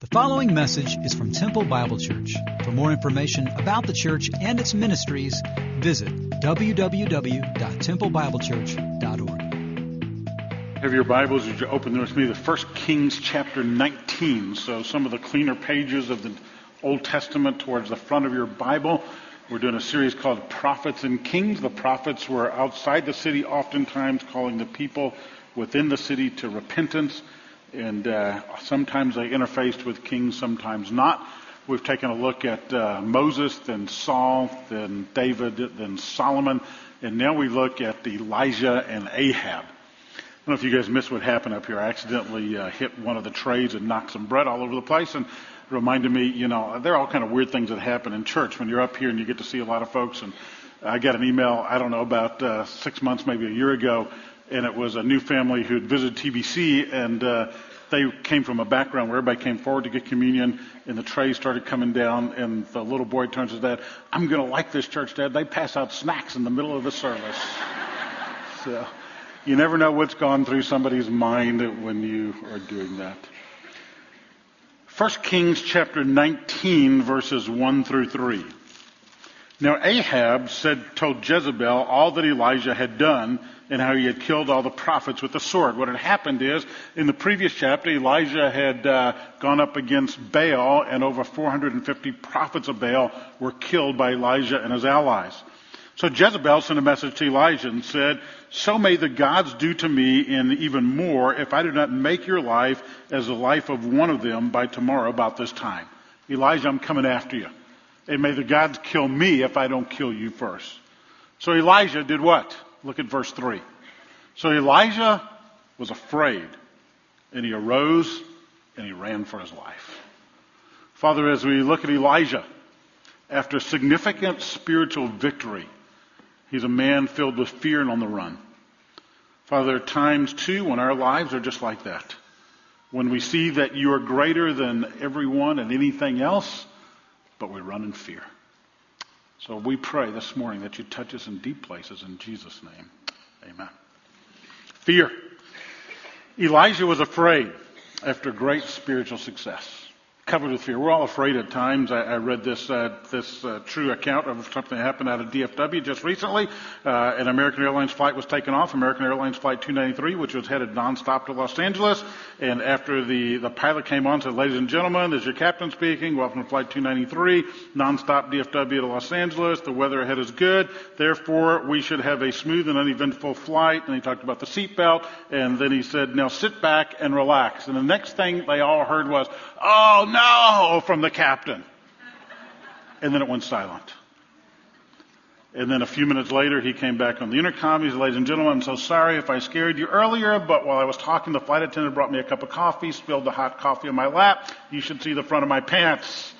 The following message is from Temple Bible Church. For more information about the church and its ministries, visit www.templebiblechurch.org. Have your Bibles as you open them with me, the First Kings chapter 19. So some of the cleaner pages of the Old Testament towards the front of your Bible. We're doing a series called Prophets and Kings. The prophets were outside the city, oftentimes calling the people within the city to repentance and uh, sometimes they interfaced with kings, sometimes not. We've taken a look at uh, Moses, then Saul, then David, then Solomon, and now we look at Elijah and Ahab. I don't know if you guys missed what happened up here. I accidentally uh, hit one of the trays and knocked some bread all over the place, and reminded me, you know, there are all kind of weird things that happen in church when you're up here and you get to see a lot of folks. And I got an email, I don't know, about uh, six months, maybe a year ago, and it was a new family who had visited TBC, and uh, they came from a background where everybody came forward to get communion, and the trays started coming down, and the little boy turns to dad, "I'm going to like this church, Dad. They pass out snacks in the middle of the service." so, you never know what's gone through somebody's mind when you are doing that. 1 Kings chapter 19 verses 1 through 3. Now Ahab said, told Jezebel all that Elijah had done and how he had killed all the prophets with the sword. What had happened is, in the previous chapter, Elijah had uh, gone up against Baal, and over 450 prophets of Baal were killed by Elijah and his allies. So Jezebel sent a message to Elijah and said, So may the gods do to me and even more if I do not make your life as the life of one of them by tomorrow about this time. Elijah, I'm coming after you. And may the gods kill me if I don't kill you first. So Elijah did what? Look at verse 3. So Elijah was afraid, and he arose and he ran for his life. Father, as we look at Elijah, after significant spiritual victory, he's a man filled with fear and on the run. Father, there are times too when our lives are just like that. When we see that you are greater than everyone and anything else, but we run in fear. So we pray this morning that you touch us in deep places in Jesus' name. Amen. Fear. Elijah was afraid after great spiritual success covered with fear. We're all afraid at times. I, I read this uh, this uh, true account of something that happened out of DFW just recently. Uh, an American Airlines flight was taken off. American Airlines flight 293, which was headed nonstop to Los Angeles. And after the the pilot came on, said, "Ladies and gentlemen, this is your captain speaking. Welcome to flight 293, nonstop DFW to Los Angeles. The weather ahead is good. Therefore, we should have a smooth and uneventful flight." And he talked about the seatbelt. And then he said, "Now sit back and relax." And the next thing they all heard was, "Oh no!" No from the captain. And then it went silent. And then a few minutes later, he came back on the intercom. He said, ladies and gentlemen, I'm so sorry if I scared you earlier, but while I was talking, the flight attendant brought me a cup of coffee, spilled the hot coffee on my lap. You should see the front of my pants.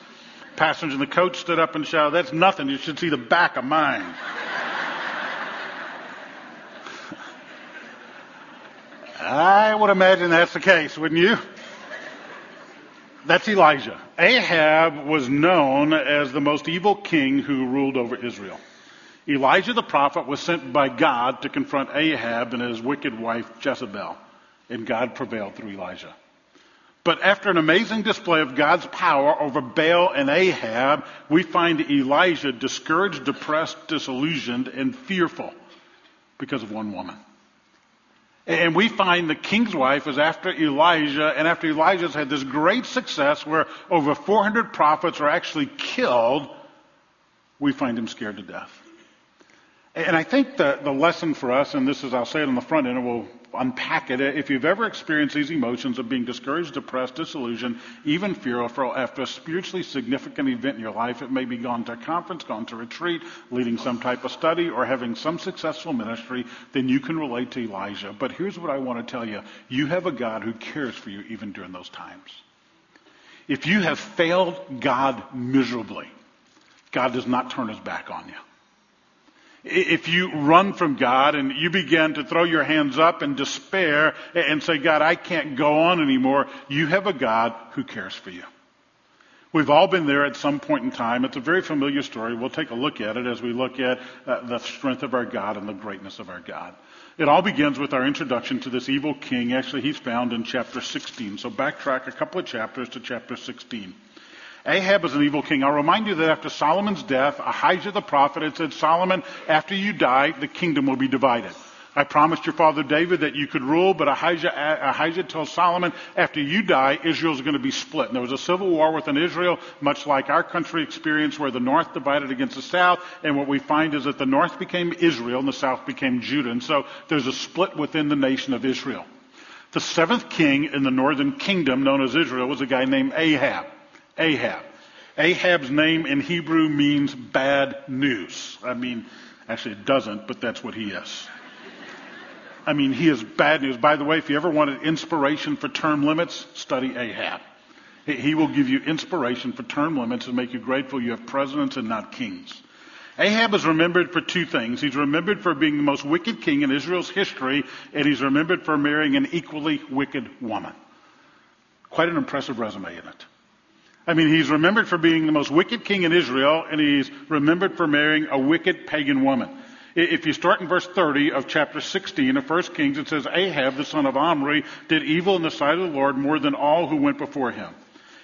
Passengers in the coach stood up and shouted, that's nothing. You should see the back of mine. I would imagine that's the case, wouldn't you? That's Elijah. Ahab was known as the most evil king who ruled over Israel. Elijah the prophet was sent by God to confront Ahab and his wicked wife Jezebel, and God prevailed through Elijah. But after an amazing display of God's power over Baal and Ahab, we find Elijah discouraged, depressed, disillusioned, and fearful because of one woman. And we find the king's wife is after Elijah, and after Elijah's had this great success where over 400 prophets are actually killed, we find him scared to death. And I think the, the lesson for us, and this is, I'll say it on the front end, and we'll unpack it. If you've ever experienced these emotions of being discouraged, depressed, disillusioned, even fearful after a spiritually significant event in your life, it may be gone to a conference, gone to retreat, leading some type of study, or having some successful ministry, then you can relate to Elijah. But here's what I want to tell you. You have a God who cares for you even during those times. If you have failed God miserably, God does not turn his back on you. If you run from God and you begin to throw your hands up in despair and say, God, I can't go on anymore, you have a God who cares for you. We've all been there at some point in time. It's a very familiar story. We'll take a look at it as we look at uh, the strength of our God and the greatness of our God. It all begins with our introduction to this evil king. Actually, he's found in chapter 16. So backtrack a couple of chapters to chapter 16. Ahab is an evil king. I'll remind you that after Solomon's death, Ahijah the prophet had said, Solomon, after you die, the kingdom will be divided. I promised your father David that you could rule, but Ahijah, Ahijah tells Solomon, after you die, Israel's going to be split. And there was a civil war within Israel, much like our country experienced, where the north divided against the south. And what we find is that the north became Israel and the south became Judah. And so there's a split within the nation of Israel. The seventh king in the northern kingdom, known as Israel, was a guy named Ahab. Ahab. Ahab's name in Hebrew means bad news. I mean, actually it doesn't, but that's what he is. I mean, he is bad news. By the way, if you ever wanted inspiration for term limits, study Ahab. He will give you inspiration for term limits and make you grateful you have presidents and not kings. Ahab is remembered for two things. He's remembered for being the most wicked king in Israel's history, and he's remembered for marrying an equally wicked woman. Quite an impressive resume, isn't it? I mean, he's remembered for being the most wicked king in Israel, and he's remembered for marrying a wicked pagan woman. If you start in verse 30 of chapter 16 of 1 Kings, it says, Ahab, the son of Omri, did evil in the sight of the Lord more than all who went before him.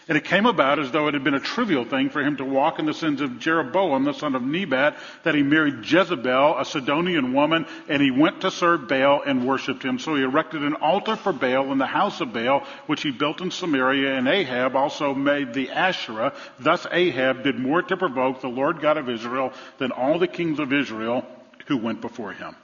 And it came about as though it had been a trivial thing for him to walk in the sins of Jeroboam, the son of Nebat, that he married Jezebel, a Sidonian woman, and he went to serve Baal and worshipped him. So he erected an altar for Baal in the house of Baal, which he built in Samaria, and Ahab also made the Asherah. Thus Ahab did more to provoke the Lord God of Israel than all the kings of Israel who went before him.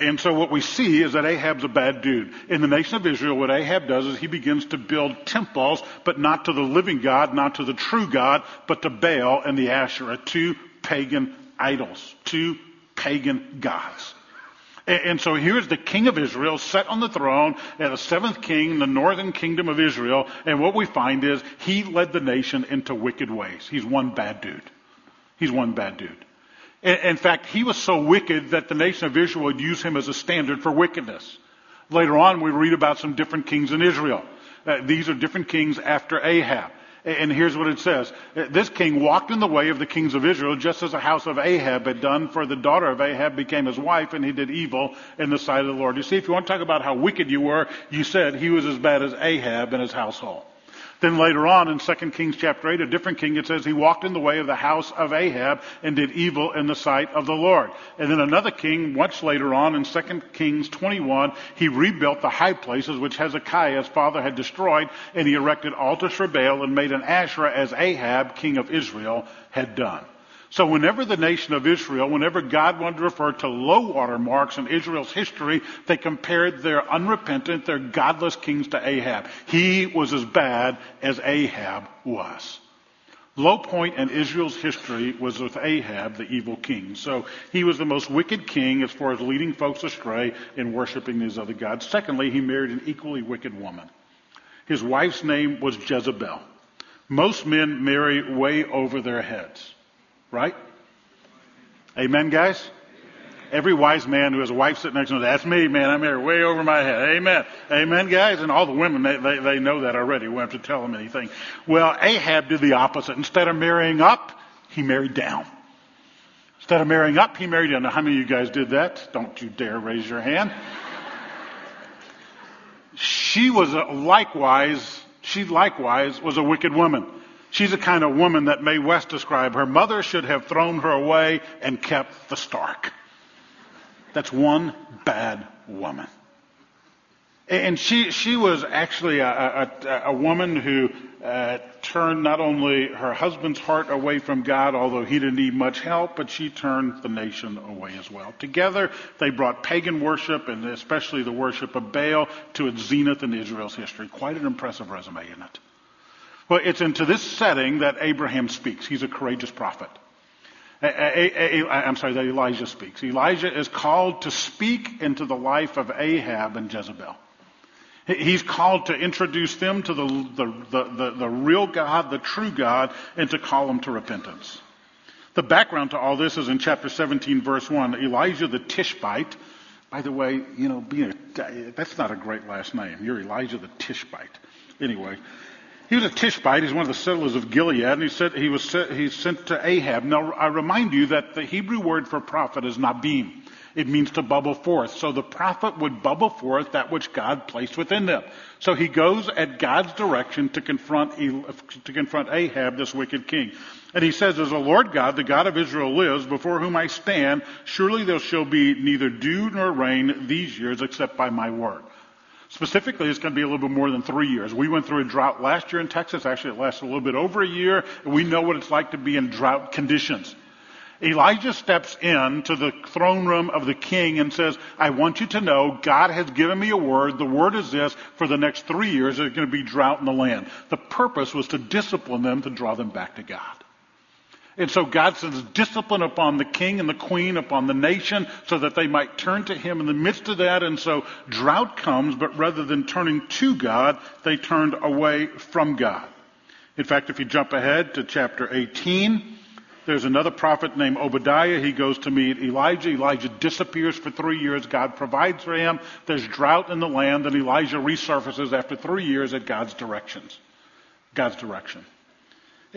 And so what we see is that Ahab's a bad dude. In the nation of Israel, what Ahab does is he begins to build temples, but not to the living God, not to the true God, but to Baal and the Asherah, two pagan idols, two pagan gods. And so here's the king of Israel set on the throne, as the seventh king, in the northern kingdom of Israel. And what we find is he led the nation into wicked ways. He's one bad dude. He's one bad dude. In fact, he was so wicked that the nation of Israel would use him as a standard for wickedness. Later on, we read about some different kings in Israel. Uh, these are different kings after Ahab. And here's what it says. Uh, this king walked in the way of the kings of Israel, just as the house of Ahab had done, for the daughter of Ahab became his wife, and he did evil in the sight of the Lord. You see, if you want to talk about how wicked you were, you said he was as bad as Ahab and his household. Then later on in 2 Kings chapter 8, a different king, it says he walked in the way of the house of Ahab and did evil in the sight of the Lord. And then another king, much later on in 2 Kings 21, he rebuilt the high places which Hezekiah's father, had destroyed, and he erected altars for Baal and made an Asherah as Ahab, king of Israel, had done. So whenever the nation of Israel, whenever God wanted to refer to low water marks in Israel's history, they compared their unrepentant, their godless kings to Ahab. He was as bad as Ahab was. Low point in Israel's history was with Ahab, the evil king. So he was the most wicked king as far as leading folks astray in worshiping these other gods. Secondly, he married an equally wicked woman. His wife's name was Jezebel. Most men marry way over their heads. Right? Amen, guys? Every wise man who has a wife sitting next to him, that's me, man. I'm here way over my head. Amen. Amen, guys? And all the women, they, they, they know that already. We don't have to tell them anything. Well, Ahab did the opposite. Instead of marrying up, he married down. Instead of marrying up, he married down. Now, how many of you guys did that? Don't you dare raise your hand. she was likewise, she likewise was a wicked woman. She's the kind of woman that Mae West described. Her mother should have thrown her away and kept the Stark. That's one bad woman. And she, she was actually a, a, a woman who uh, turned not only her husband's heart away from God, although he didn't need much help, but she turned the nation away as well. Together, they brought pagan worship, and especially the worship of Baal, to its zenith in Israel's history. Quite an impressive resume, isn't it? Well, it's into this setting that Abraham speaks. He's a courageous prophet. I'm sorry, that Elijah speaks. Elijah is called to speak into the life of Ahab and Jezebel. He's called to introduce them to the, the, the, the, real God, the true God, and to call them to repentance. The background to all this is in chapter 17, verse 1. Elijah the Tishbite. By the way, you know, being a, that's not a great last name. You're Elijah the Tishbite. Anyway, He was a Tishbite. He's one of the settlers of Gilead, and he said he was sent, he sent to Ahab. Now, I remind you that the Hebrew word for prophet is nabim. It means to bubble forth. So the prophet would bubble forth that which God placed within them. So he goes at God's direction to confront, to confront Ahab, this wicked king. And he says, As the Lord God, the God of Israel lives, before whom I stand, surely there shall be neither dew nor rain these years except by my word. Specifically, it's going to be a little bit more than three years. We went through a drought last year in Texas. Actually, it lasted a little bit over a year. And we know what it's like to be in drought conditions. Elijah steps in to the throne room of the king and says, I want you to know God has given me a word. The word is this. For the next three years, there's going to be drought in the land. The purpose was to discipline them to draw them back to God. And so God sends discipline upon the king and the queen, upon the nation, so that they might turn to him in the midst of that. And so drought comes, but rather than turning to God, they turned away from God. In fact, if you jump ahead to chapter 18, there's another prophet named Obadiah. He goes to meet Elijah. Elijah disappears for three years. God provides for him. There's drought in the land, and Elijah resurfaces after three years at God's directions. God's direction.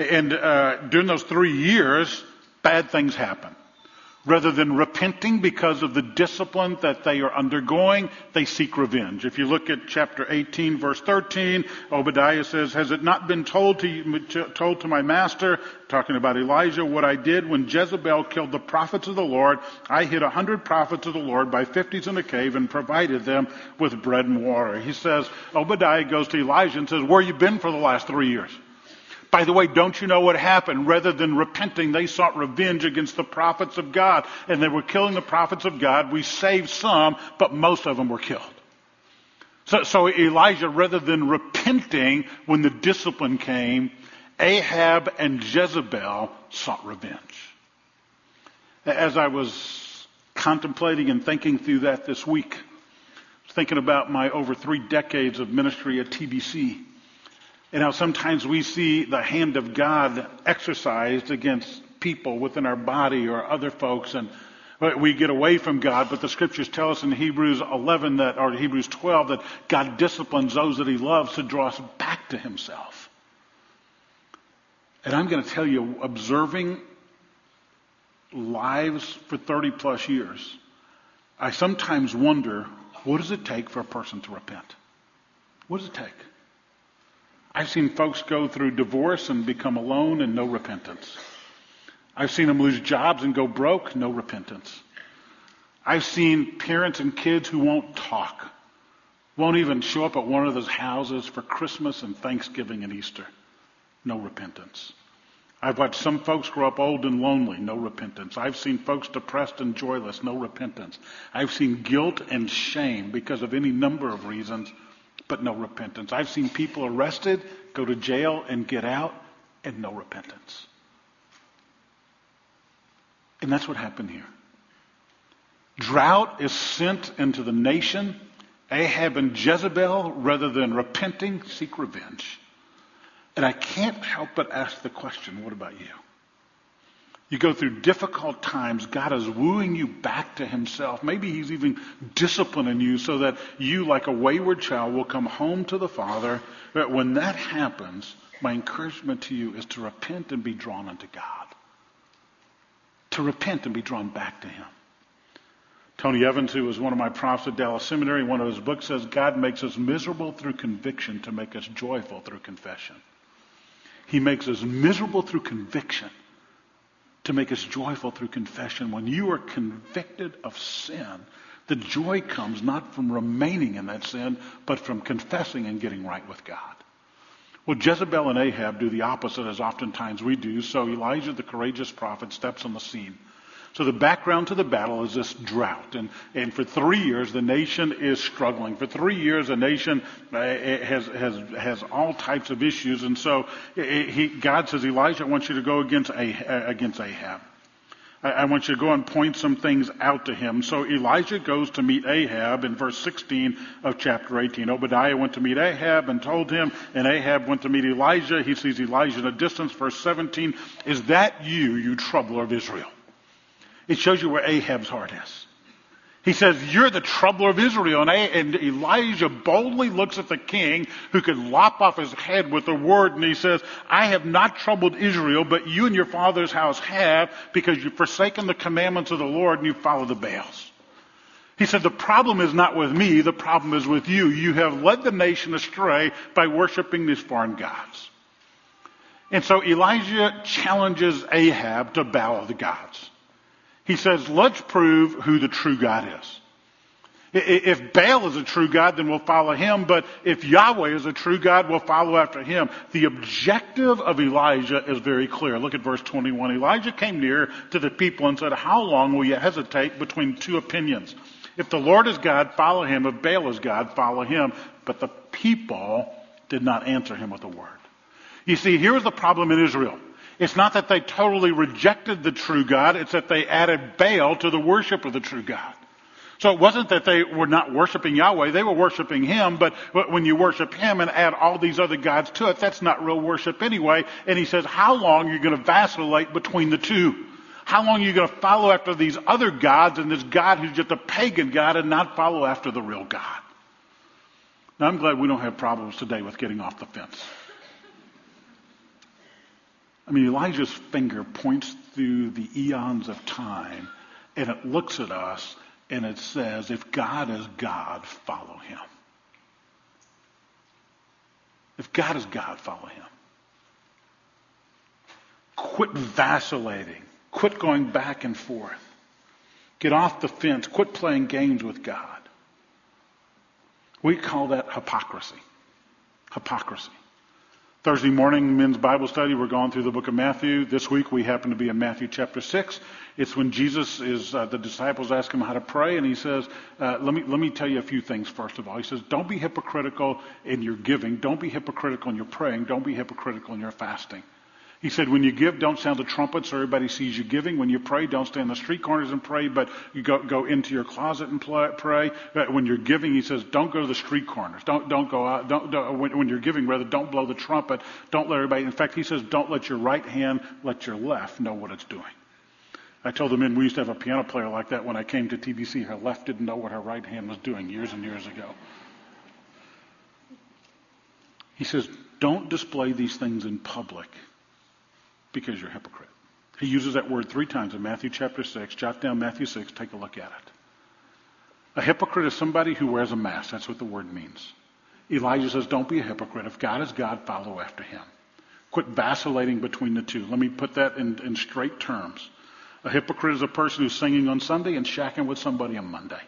And uh, during those three years, bad things happen. Rather than repenting because of the discipline that they are undergoing, they seek revenge. If you look at chapter 18, verse 13, Obadiah says, Has it not been told to, you, told to my master, talking about Elijah, what I did when Jezebel killed the prophets of the Lord? I hid a hundred prophets of the Lord by fifties in a cave and provided them with bread and water. He says, Obadiah goes to Elijah and says, Where have you been for the last three years? By the way, don't you know what happened? Rather than repenting, they sought revenge against the prophets of God. And they were killing the prophets of God. We saved some, but most of them were killed. So, so Elijah, rather than repenting when the discipline came, Ahab and Jezebel sought revenge. As I was contemplating and thinking through that this week, thinking about my over three decades of ministry at TBC, and how sometimes we see the hand of God exercised against people within our body or other folks and we get away from God, but the scriptures tell us in Hebrews 11 that, or Hebrews 12 that God disciplines those that he loves to draw us back to himself. And I'm going to tell you, observing lives for 30 plus years, I sometimes wonder, what does it take for a person to repent? What does it take? I've seen folks go through divorce and become alone and no repentance. I've seen them lose jobs and go broke, no repentance. I've seen parents and kids who won't talk, won't even show up at one of those houses for Christmas and Thanksgiving and Easter, no repentance. I've watched some folks grow up old and lonely, no repentance. I've seen folks depressed and joyless, no repentance. I've seen guilt and shame because of any number of reasons, but no repentance. I've seen people arrested, go to jail, and get out, and no repentance. And that's what happened here. Drought is sent into the nation. Ahab and Jezebel, rather than repenting, seek revenge. And I can't help but ask the question what about you? You go through difficult times. God is wooing you back to Himself. Maybe He's even disciplining you so that you, like a wayward child, will come home to the Father. But when that happens, my encouragement to you is to repent and be drawn unto God. To repent and be drawn back to Him. Tony Evans, who was one of my profs at Dallas Seminary, one of his books says, God makes us miserable through conviction to make us joyful through confession. He makes us miserable through conviction to make us joyful through confession. When you are convicted of sin, the joy comes not from remaining in that sin, but from confessing and getting right with God. Well, Jezebel and Ahab do the opposite as oftentimes we do. So Elijah, the courageous prophet, steps on the scene. So the background to the battle is this drought. And, and for three years, the nation is struggling. For three years, the nation uh, has, has, has all types of issues. And so he, God says, Elijah, I want you to go against, against Ahab. I want you to go and point some things out to him. So Elijah goes to meet Ahab in verse 16 of chapter 18. Obadiah went to meet Ahab and told him, and Ahab went to meet Elijah. He sees Elijah in a distance. Verse 17, is that you, you troubler of Israel? It shows you where Ahab's heart is. He says, You're the troubler of Israel. And Elijah boldly looks at the king who could lop off his head with a word and he says, I have not troubled Israel, but you and your father's house have because you've forsaken the commandments of the Lord and you follow the Baals. He said, The problem is not with me, the problem is with you. You have led the nation astray by worshiping these foreign gods. And so Elijah challenges Ahab to bow the gods. He says, let's prove who the true God is. If Baal is a true God, then we'll follow him. But if Yahweh is a true God, we'll follow after him. The objective of Elijah is very clear. Look at verse 21. Elijah came near to the people and said, How long will you hesitate between two opinions? If the Lord is God, follow him. If Baal is God, follow him. But the people did not answer him with a word. You see, here's the problem in Israel. It's not that they totally rejected the true God, it's that they added Baal to the worship of the true God. So it wasn't that they were not worshiping Yahweh, they were worshiping Him, but when you worship Him and add all these other gods to it, that's not real worship anyway. And He says, how long are you going to vacillate between the two? How long are you going to follow after these other gods and this God who's just a pagan God and not follow after the real God? Now I'm glad we don't have problems today with getting off the fence. I mean, Elijah's finger points through the eons of time and it looks at us and it says, if God is God, follow him. If God is God, follow him. Quit vacillating. Quit going back and forth. Get off the fence. Quit playing games with God. We call that hypocrisy. Hypocrisy. Thursday morning, men's Bible study, we're going through the book of Matthew. This week we happen to be in Matthew chapter 6. It's when Jesus is, uh, the disciples ask him how to pray, and he says, uh, let, me, let me tell you a few things first of all. He says, don't be hypocritical in your giving. Don't be hypocritical in your praying. Don't be hypocritical in your fasting. He said, when you give, don't sound the trumpet so everybody sees you giving. When you pray, don't stand in the street corners and pray, but you go, go into your closet and pray. Uh, when you're giving, he says, don't go to the street corners. Don't, don't go out. Don't, don't uh, when, when, you're giving, rather, don't blow the trumpet. Don't let everybody, in fact, he says, don't let your right hand, let your left know what it's doing. I told the men we used to have a piano player like that when I came to TBC. Her left didn't know what her right hand was doing years and years ago. He says, don't display these things in public because you're a hypocrite. He uses that word three times in Matthew chapter 6. Jot down Matthew 6, take a look at it. A hypocrite is somebody who wears a mask. That's what the word means. Elijah says, Don't be a hypocrite. If God is God, follow after him. Quit vacillating between the two. Let me put that in, in straight terms. A hypocrite is a person who's singing on Sunday and shacking with somebody on Monday.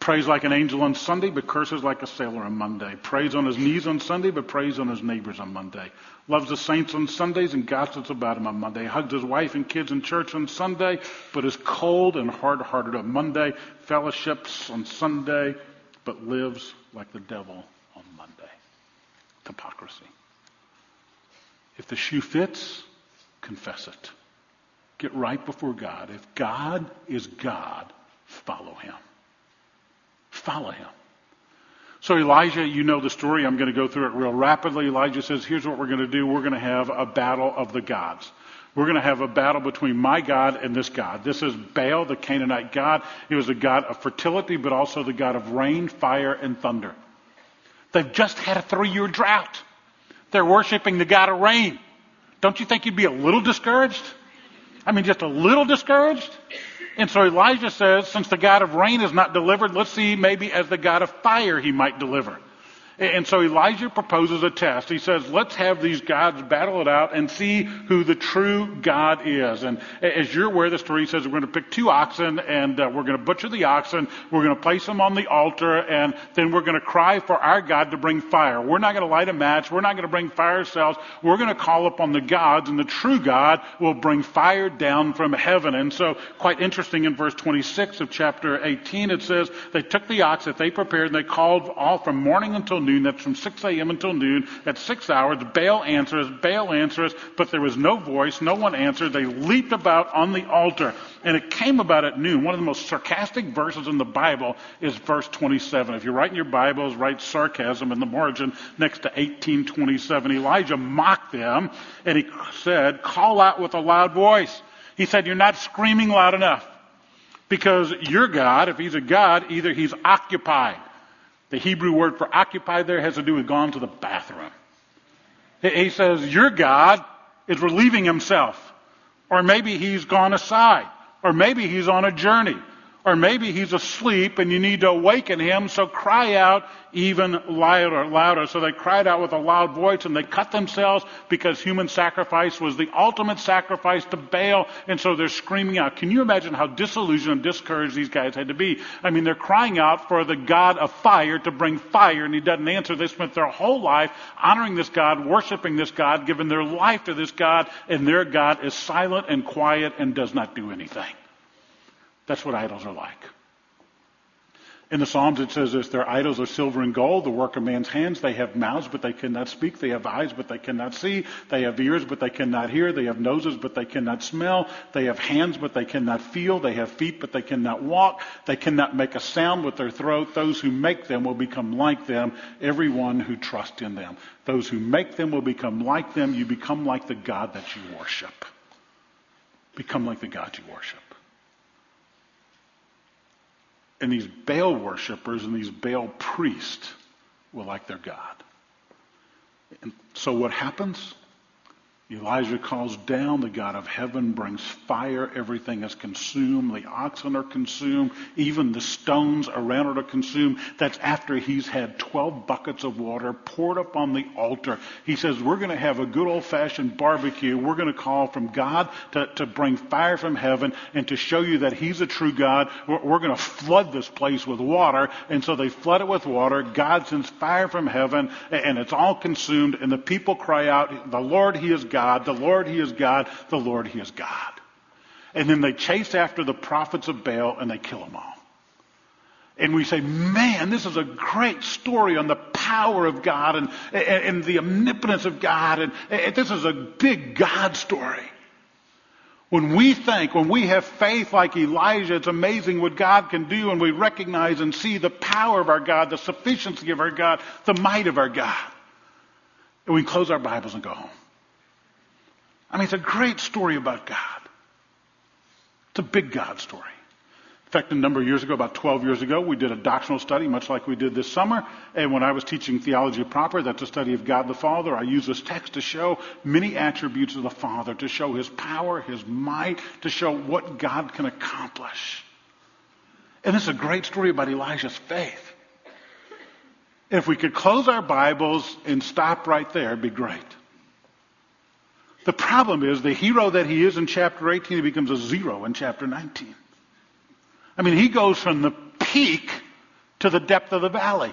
Prays like an angel on Sunday, but curses like a sailor on Monday. Prays on his knees on Sunday, but preys on his neighbors on Monday. Loves the saints on Sundays and gossips about them on Monday. Hugs his wife and kids in church on Sunday, but is cold and hard-hearted on Monday. Fellowships on Sunday, but lives like the devil on Monday. Hypocrisy. If the shoe fits, confess it. Get right before God. If God is God, follow him. Follow him. So Elijah, you know the story. I'm going to go through it real rapidly. Elijah says, here's what we're going to do. We're going to have a battle of the gods. We're going to have a battle between my God and this God. This is Baal, the Canaanite God. He was a God of fertility, but also the God of rain, fire, and thunder. They've just had a three year drought. They're worshiping the God of rain. Don't you think you'd be a little discouraged? I mean, just a little discouraged? And so Elijah says, since the God of rain is not delivered, let's see maybe as the God of fire he might deliver. And so Elijah proposes a test. He says, let's have these gods battle it out and see who the true God is. And as you're aware, the story says we're going to pick two oxen and uh, we're going to butcher the oxen. We're going to place them on the altar and then we're going to cry for our God to bring fire. We're not going to light a match. We're not going to bring fire ourselves. We're going to call upon the gods and the true God will bring fire down from heaven. And so quite interesting in verse 26 of chapter 18, it says they took the ox that they prepared and they called all from morning until noon. That's from 6 a.m. until noon. At six hours, Baal answers, Baal answers, but there was no voice. No one answered. They leaped about on the altar. And it came about at noon. One of the most sarcastic verses in the Bible is verse 27. If you're writing your Bibles, write sarcasm in the margin next to 1827. Elijah mocked them and he said, call out with a loud voice. He said, you're not screaming loud enough. Because your God, if he's a God, either he's occupied. The Hebrew word for occupied there has to do with gone to the bathroom. He says, your God is relieving himself. Or maybe he's gone aside. Or maybe he's on a journey. Or maybe he's asleep and you need to awaken him, so cry out even louder, louder. So they cried out with a loud voice and they cut themselves because human sacrifice was the ultimate sacrifice to Baal. And so they're screaming out. Can you imagine how disillusioned and discouraged these guys had to be? I mean, they're crying out for the God of fire to bring fire and he doesn't answer. They spent their whole life honoring this God, worshiping this God, giving their life to this God, and their God is silent and quiet and does not do anything. That's what idols are like. In the Psalms, it says this their idols are silver and gold, the work of man's hands. They have mouths, but they cannot speak. They have eyes, but they cannot see. They have ears, but they cannot hear. They have noses, but they cannot smell. They have hands, but they cannot feel. They have feet, but they cannot walk. They cannot make a sound with their throat. Those who make them will become like them, everyone who trusts in them. Those who make them will become like them. You become like the God that you worship. Become like the God you worship. And these Baal worshippers and these Baal priests were like their God. And so what happens? Elijah calls down, the God of heaven brings fire, everything is consumed, the oxen are consumed, even the stones around it are consumed. That's after he's had 12 buckets of water poured up on the altar. He says, we're going to have a good old fashioned barbecue. We're going to call from God to, to bring fire from heaven and to show you that he's a true God. We're, we're going to flood this place with water. And so they flood it with water. God sends fire from heaven and it's all consumed and the people cry out, the Lord, he is God. God. The Lord, He is God. The Lord, He is God. And then they chase after the prophets of Baal and they kill them all. And we say, man, this is a great story on the power of God and, and, and the omnipotence of God. And, and this is a big God story. When we think, when we have faith like Elijah, it's amazing what God can do and we recognize and see the power of our God, the sufficiency of our God, the might of our God. And we close our Bibles and go home. I mean, it's a great story about God. It's a big God story. In fact, a number of years ago, about 12 years ago, we did a doctrinal study, much like we did this summer. And when I was teaching theology proper, that's a study of God the Father, I use this text to show many attributes of the Father, to show His power, His might, to show what God can accomplish. And this is a great story about Elijah's faith. If we could close our Bibles and stop right there, it'd be great. The problem is the hero that he is in chapter 18, he becomes a zero in chapter 19. I mean, he goes from the peak to the depth of the valley.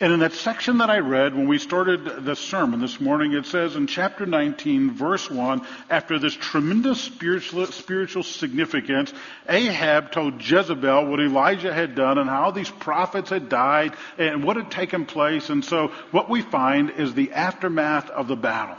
And in that section that I read when we started the sermon this morning, it says in chapter 19, verse 1, after this tremendous spiritual, spiritual significance, Ahab told Jezebel what Elijah had done and how these prophets had died and what had taken place. And so what we find is the aftermath of the battle.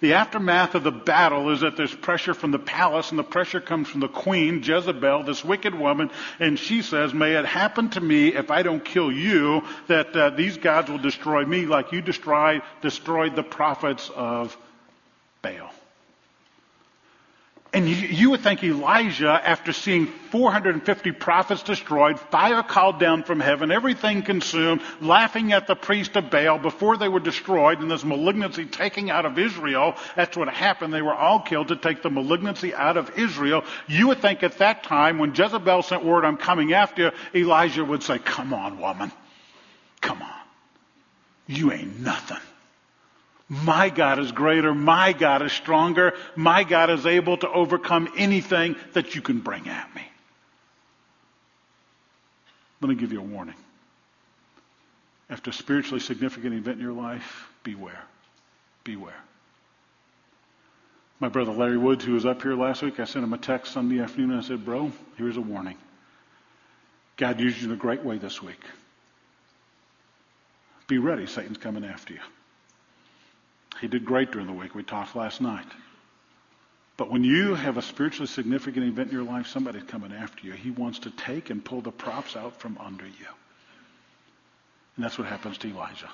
The aftermath of the battle is that there's pressure from the palace, and the pressure comes from the queen, Jezebel, this wicked woman, and she says, May it happen to me if I don't kill you, that uh, these gods will destroy me like you destroyed, destroyed the prophets of Baal. And you, would think Elijah, after seeing 450 prophets destroyed, fire called down from heaven, everything consumed, laughing at the priest of Baal before they were destroyed, and this malignancy taking out of Israel, that's what happened. They were all killed to take the malignancy out of Israel. You would think at that time, when Jezebel sent word, I'm coming after you, Elijah would say, Come on, woman. Come on. You ain't nothing. My God is greater. My God is stronger. My God is able to overcome anything that you can bring at me. Let me give you a warning. After a spiritually significant event in your life, beware. Beware. My brother Larry Woods, who was up here last week, I sent him a text Sunday afternoon and I said, Bro, here's a warning. God used you in a great way this week. Be ready, Satan's coming after you. He did great during the week. We talked last night. But when you have a spiritually significant event in your life, somebody's coming after you. He wants to take and pull the props out from under you. And that's what happens to Elijah.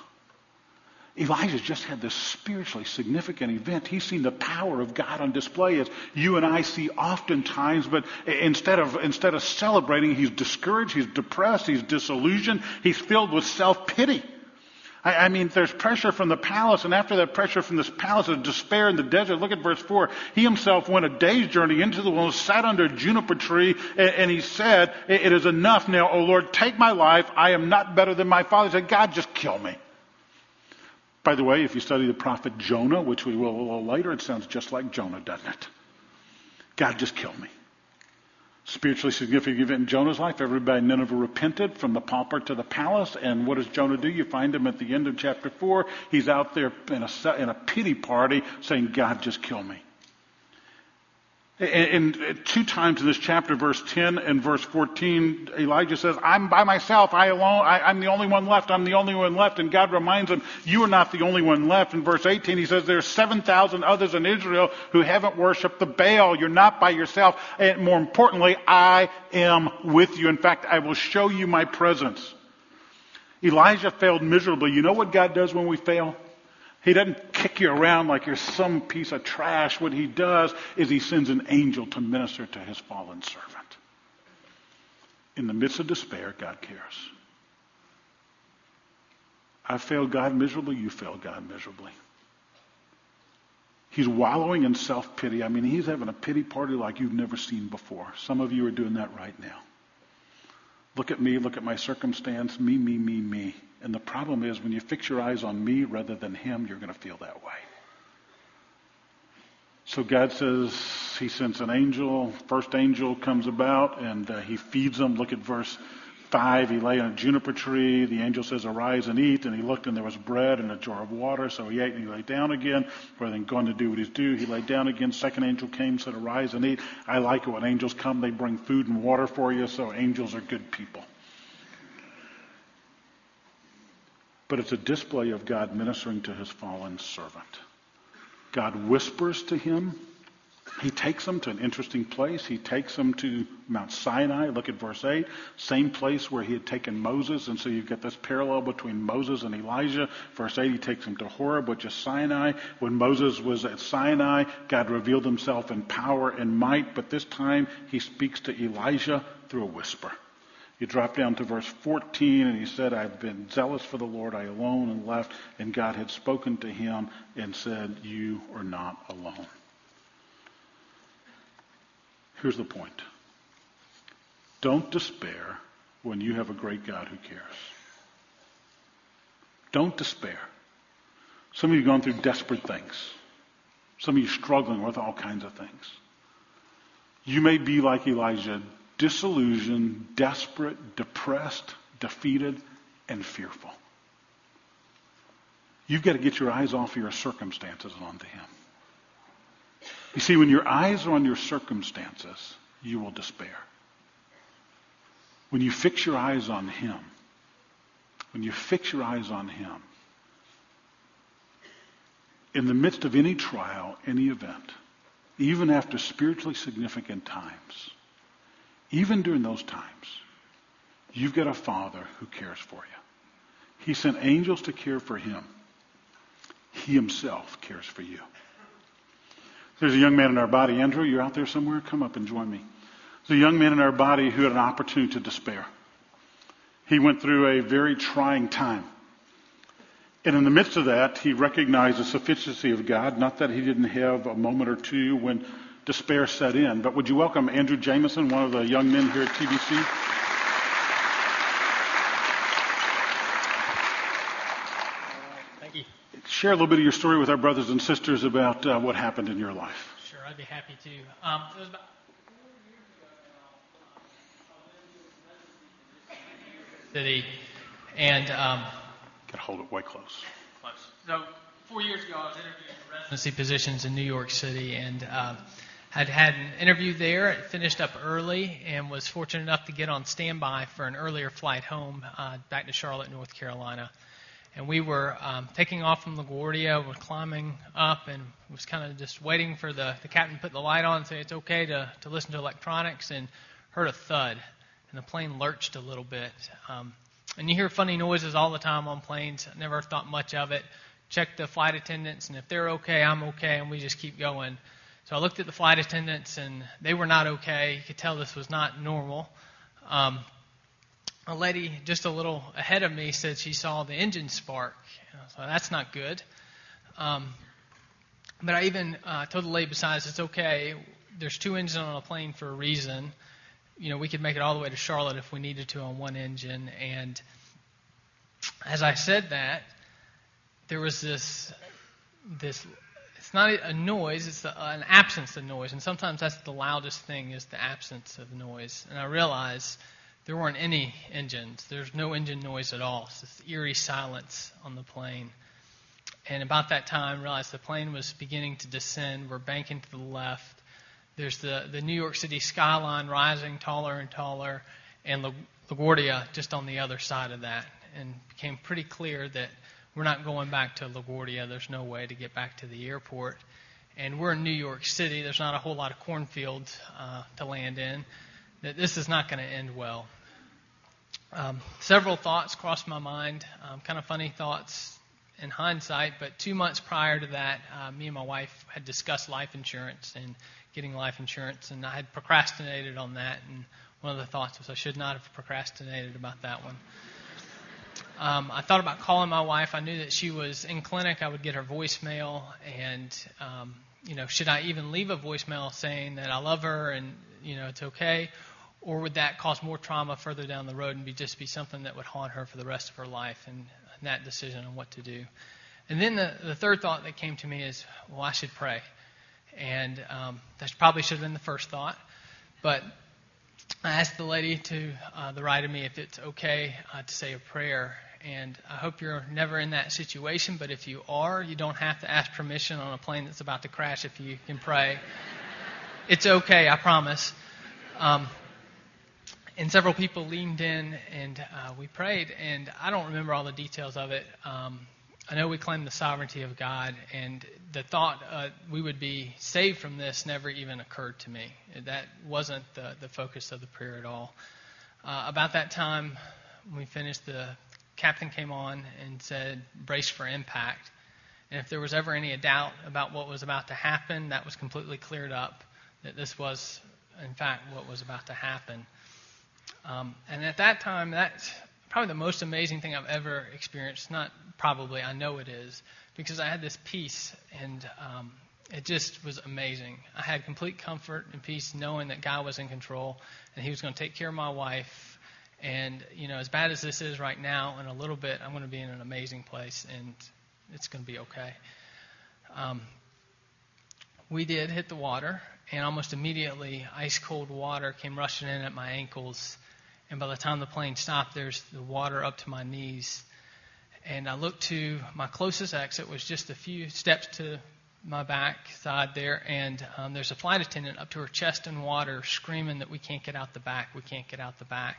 Elijah's just had this spiritually significant event. He's seen the power of God on display as you and I see oftentimes, but instead of, instead of celebrating, he's discouraged, he's depressed, he's disillusioned, he's filled with self-pity. I, I mean, there's pressure from the palace, and after that pressure from this palace of despair in the desert, look at verse 4. He himself went a day's journey into the wilderness, sat under a juniper tree, and, and he said, It is enough now, O Lord, take my life. I am not better than my father. He said, God, just kill me. By the way, if you study the prophet Jonah, which we will a little later, it sounds just like Jonah, doesn't it? God, just kill me. Spiritually significant event in Jonah's life. Everybody in Nineveh repented from the pauper to the palace. And what does Jonah do? You find him at the end of chapter 4. He's out there in a, in a pity party saying, God, just kill me. And two times in this chapter, verse 10 and verse 14, Elijah says, I'm by myself. I alone, I, am the only one left. I'm the only one left. And God reminds him, you are not the only one left. In verse 18, he says, there's 7,000 others in Israel who haven't worshiped the Baal. You're not by yourself. And more importantly, I am with you. In fact, I will show you my presence. Elijah failed miserably. You know what God does when we fail? He doesn't kick you around like you're some piece of trash. What he does is he sends an angel to minister to his fallen servant. In the midst of despair, God cares. I failed God miserably, you failed God miserably. He's wallowing in self pity. I mean, he's having a pity party like you've never seen before. Some of you are doing that right now. Look at me, look at my circumstance, me, me, me, me. And the problem is when you fix your eyes on me rather than him, you're going to feel that way. So God says he sends an angel. First angel comes about and uh, he feeds them. Look at verse 5. He lay on a juniper tree. The angel says, Arise and eat. And he looked and there was bread and a jar of water. So he ate and he lay down again. Rather than going to do what he's due, he lay down again. Second angel came, said, Arise and eat. I like it when angels come. They bring food and water for you. So angels are good people. but it's a display of God ministering to his fallen servant. God whispers to him. He takes him to an interesting place. He takes him to Mount Sinai. Look at verse 8. Same place where he had taken Moses. And so you've got this parallel between Moses and Elijah. Verse 8, he takes him to Horeb, which is Sinai. When Moses was at Sinai, God revealed himself in power and might. But this time, he speaks to Elijah through a whisper. You drop down to verse 14, and he said, I've been zealous for the Lord. I alone and left. And God had spoken to him and said, You are not alone. Here's the point don't despair when you have a great God who cares. Don't despair. Some of you gone through desperate things. Some of you struggling with all kinds of things. You may be like Elijah, disillusioned, desperate, depressed, defeated, and fearful. You've got to get your eyes off of your circumstances and onto Him. You see, when your eyes are on your circumstances, you will despair. When you fix your eyes on Him, when you fix your eyes on Him, in the midst of any trial, any event, even after spiritually significant times, even during those times, you've got a father who cares for you. He sent angels to care for him. He himself cares for you. There's a young man in our body. Andrew, you're out there somewhere? Come up and join me. There's a young man in our body who had an opportunity to despair. He went through a very trying time. And in the midst of that, he recognized the sufficiency of God. Not that he didn't have a moment or two when despair set in. But would you welcome Andrew Jameson, one of the young men here at TBC? Thank you. Share a little bit of your story with our brothers and sisters about uh, what happened in your life. Sure, I'd be happy to. Um, it was about city, and um, got hold it way close. Close. So four years ago, I was interviewing for residency positions in New York City, and uh, had had an interview there. It finished up early and was fortunate enough to get on standby for an earlier flight home uh, back to Charlotte, North Carolina. And we were um, taking off from LaGuardia. We're climbing up and was kind of just waiting for the, the captain to put the light on and say it's okay to, to listen to electronics and heard a thud. And the plane lurched a little bit. Um, and you hear funny noises all the time on planes. I never thought much of it check the flight attendants, and if they're okay, I'm okay, and we just keep going. So I looked at the flight attendants, and they were not okay. You could tell this was not normal. Um, a lady just a little ahead of me said she saw the engine spark. So that's not good. Um, but I even uh, told the lady besides, it's okay. There's two engines on a plane for a reason. You know, we could make it all the way to Charlotte if we needed to on one engine. And as I said that, there was this this. It's not a noise; it's a, an absence of noise. And sometimes that's the loudest thing is the absence of noise. And I realized there weren't any engines. There's no engine noise at all. It's this eerie silence on the plane. And about that time, realized the plane was beginning to descend. We're banking to the left. There's the, the New York City skyline rising taller and taller, and La, LaGuardia just on the other side of that. And became pretty clear that we're not going back to LaGuardia. There's no way to get back to the airport. And we're in New York City. There's not a whole lot of cornfields uh, to land in. That this is not going to end well. Um, several thoughts crossed my mind, um, kind of funny thoughts in hindsight, but two months prior to that, uh, me and my wife had discussed life insurance and getting life insurance, and I had procrastinated on that. And one of the thoughts was I should not have procrastinated about that one. Um, I thought about calling my wife. I knew that she was in clinic. I would get her voicemail, and um, you know, should I even leave a voicemail saying that I love her and you know it's okay, or would that cause more trauma further down the road and be just be something that would haunt her for the rest of her life and, and that decision on what to do? And then the, the third thought that came to me is, well, I should pray. And um, that probably should have been the first thought. But I asked the lady to uh, the right of me if it's okay uh, to say a prayer. And I hope you're never in that situation, but if you are, you don't have to ask permission on a plane that's about to crash if you can pray. it's okay, I promise. Um, and several people leaned in and uh, we prayed. And I don't remember all the details of it. Um, I know we claimed the sovereignty of God, and the thought uh, we would be saved from this never even occurred to me. That wasn't the, the focus of the prayer at all. Uh, about that time, when we finished, the captain came on and said, "Brace for impact." And if there was ever any doubt about what was about to happen, that was completely cleared up. That this was, in fact, what was about to happen. Um, and at that time, that's probably the most amazing thing I've ever experienced. Not probably, I know it is, because I had this peace, and um, it just was amazing. I had complete comfort and peace knowing that God was in control, and He was going to take care of my wife. And you know, as bad as this is right now, in a little bit, I'm going to be in an amazing place, and it's going to be okay. Um, we did hit the water, and almost immediately, ice cold water came rushing in at my ankles and by the time the plane stopped, there's the water up to my knees. And I looked to my closest exit, was just a few steps to my back side there, and um, there's a flight attendant up to her chest in water screaming that we can't get out the back, we can't get out the back.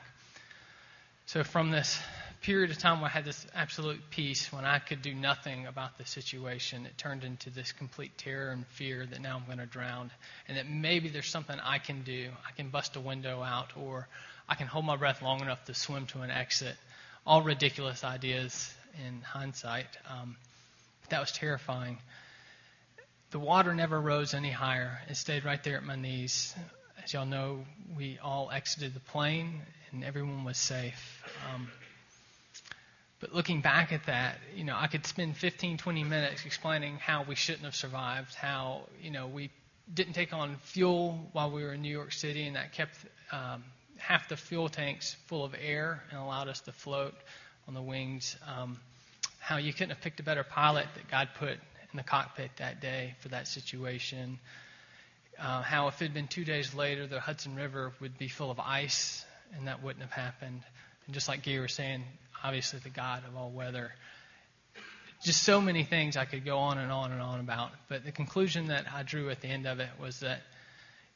So from this period of time where I had this absolute peace, when I could do nothing about the situation, it turned into this complete terror and fear that now I'm going to drown, and that maybe there's something I can do. I can bust a window out, or I can hold my breath long enough to swim to an exit. All ridiculous ideas in hindsight. Um, that was terrifying. The water never rose any higher. It stayed right there at my knees. As y'all know, we all exited the plane and everyone was safe. Um, but looking back at that, you know, I could spend 15, 20 minutes explaining how we shouldn't have survived, how, you know, we didn't take on fuel while we were in New York City, and that kept um, half the fuel tanks full of air and allowed us to float on the wings. Um, how you couldn't have picked a better pilot that God put in the cockpit that day for that situation. Uh, how if it had been two days later, the Hudson River would be full of ice and that wouldn't have happened. And just like Gary was saying, obviously the God of all weather. Just so many things I could go on and on and on about. But the conclusion that I drew at the end of it was that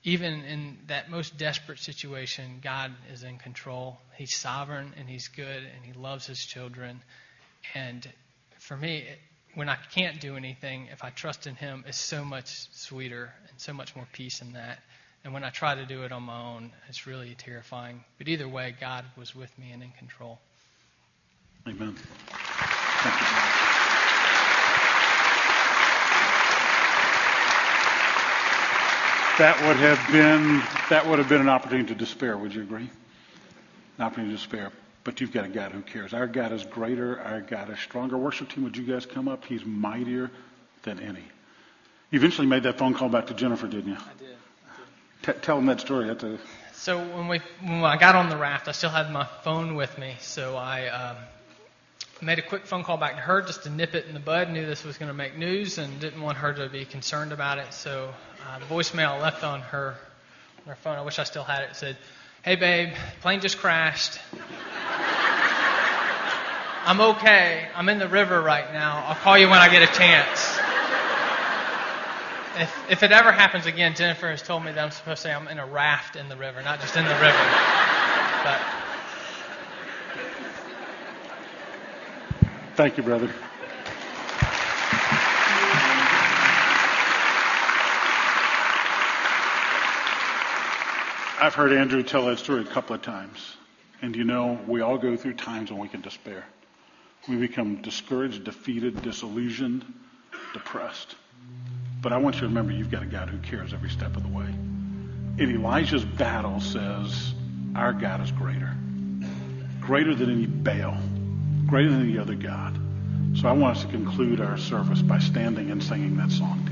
even in that most desperate situation, God is in control. He's sovereign and He's good and He loves His children. And for me, when I can't do anything, if I trust in Him, it's so much sweeter and so much more peace in that. And when I try to do it on my own, it's really terrifying. But either way, God was with me and in control. Amen. Thank you. That would have been that would have been an opportunity to despair. Would you agree? An opportunity to despair. But you've got a God who cares. Our God is greater. Our God is stronger. Worship team, would you guys come up? He's mightier than any. You eventually made that phone call back to Jennifer, didn't you? I did. T- tell them that story. That's a, So when we when I got on the raft, I still had my phone with me, so I um, made a quick phone call back to her just to nip it in the bud. Knew this was going to make news and didn't want her to be concerned about it. So uh, the voicemail left on her on her phone, I wish I still had it. Said, "Hey babe, plane just crashed. I'm okay. I'm in the river right now. I'll call you when I get a chance." If, if it ever happens again, Jennifer has told me that I'm supposed to say I'm in a raft in the river, not just in the river. But thank you, brother. I've heard Andrew tell that story a couple of times. And you know, we all go through times when we can despair. We become discouraged, defeated, disillusioned, depressed. But I want you to remember you've got a God who cares every step of the way. And Elijah's battle says, Our God is greater. Greater than any Baal, greater than the other God. So I want us to conclude our service by standing and singing that song.